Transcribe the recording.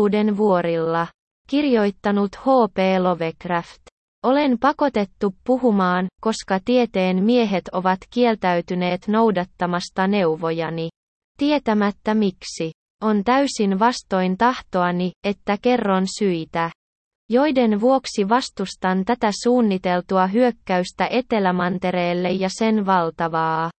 Paluuden vuorilla. Kirjoittanut H.P. Lovecraft. Olen pakotettu puhumaan, koska tieteen miehet ovat kieltäytyneet noudattamasta neuvojani. Tietämättä miksi. On täysin vastoin tahtoani, että kerron syitä joiden vuoksi vastustan tätä suunniteltua hyökkäystä Etelämantereelle ja sen valtavaa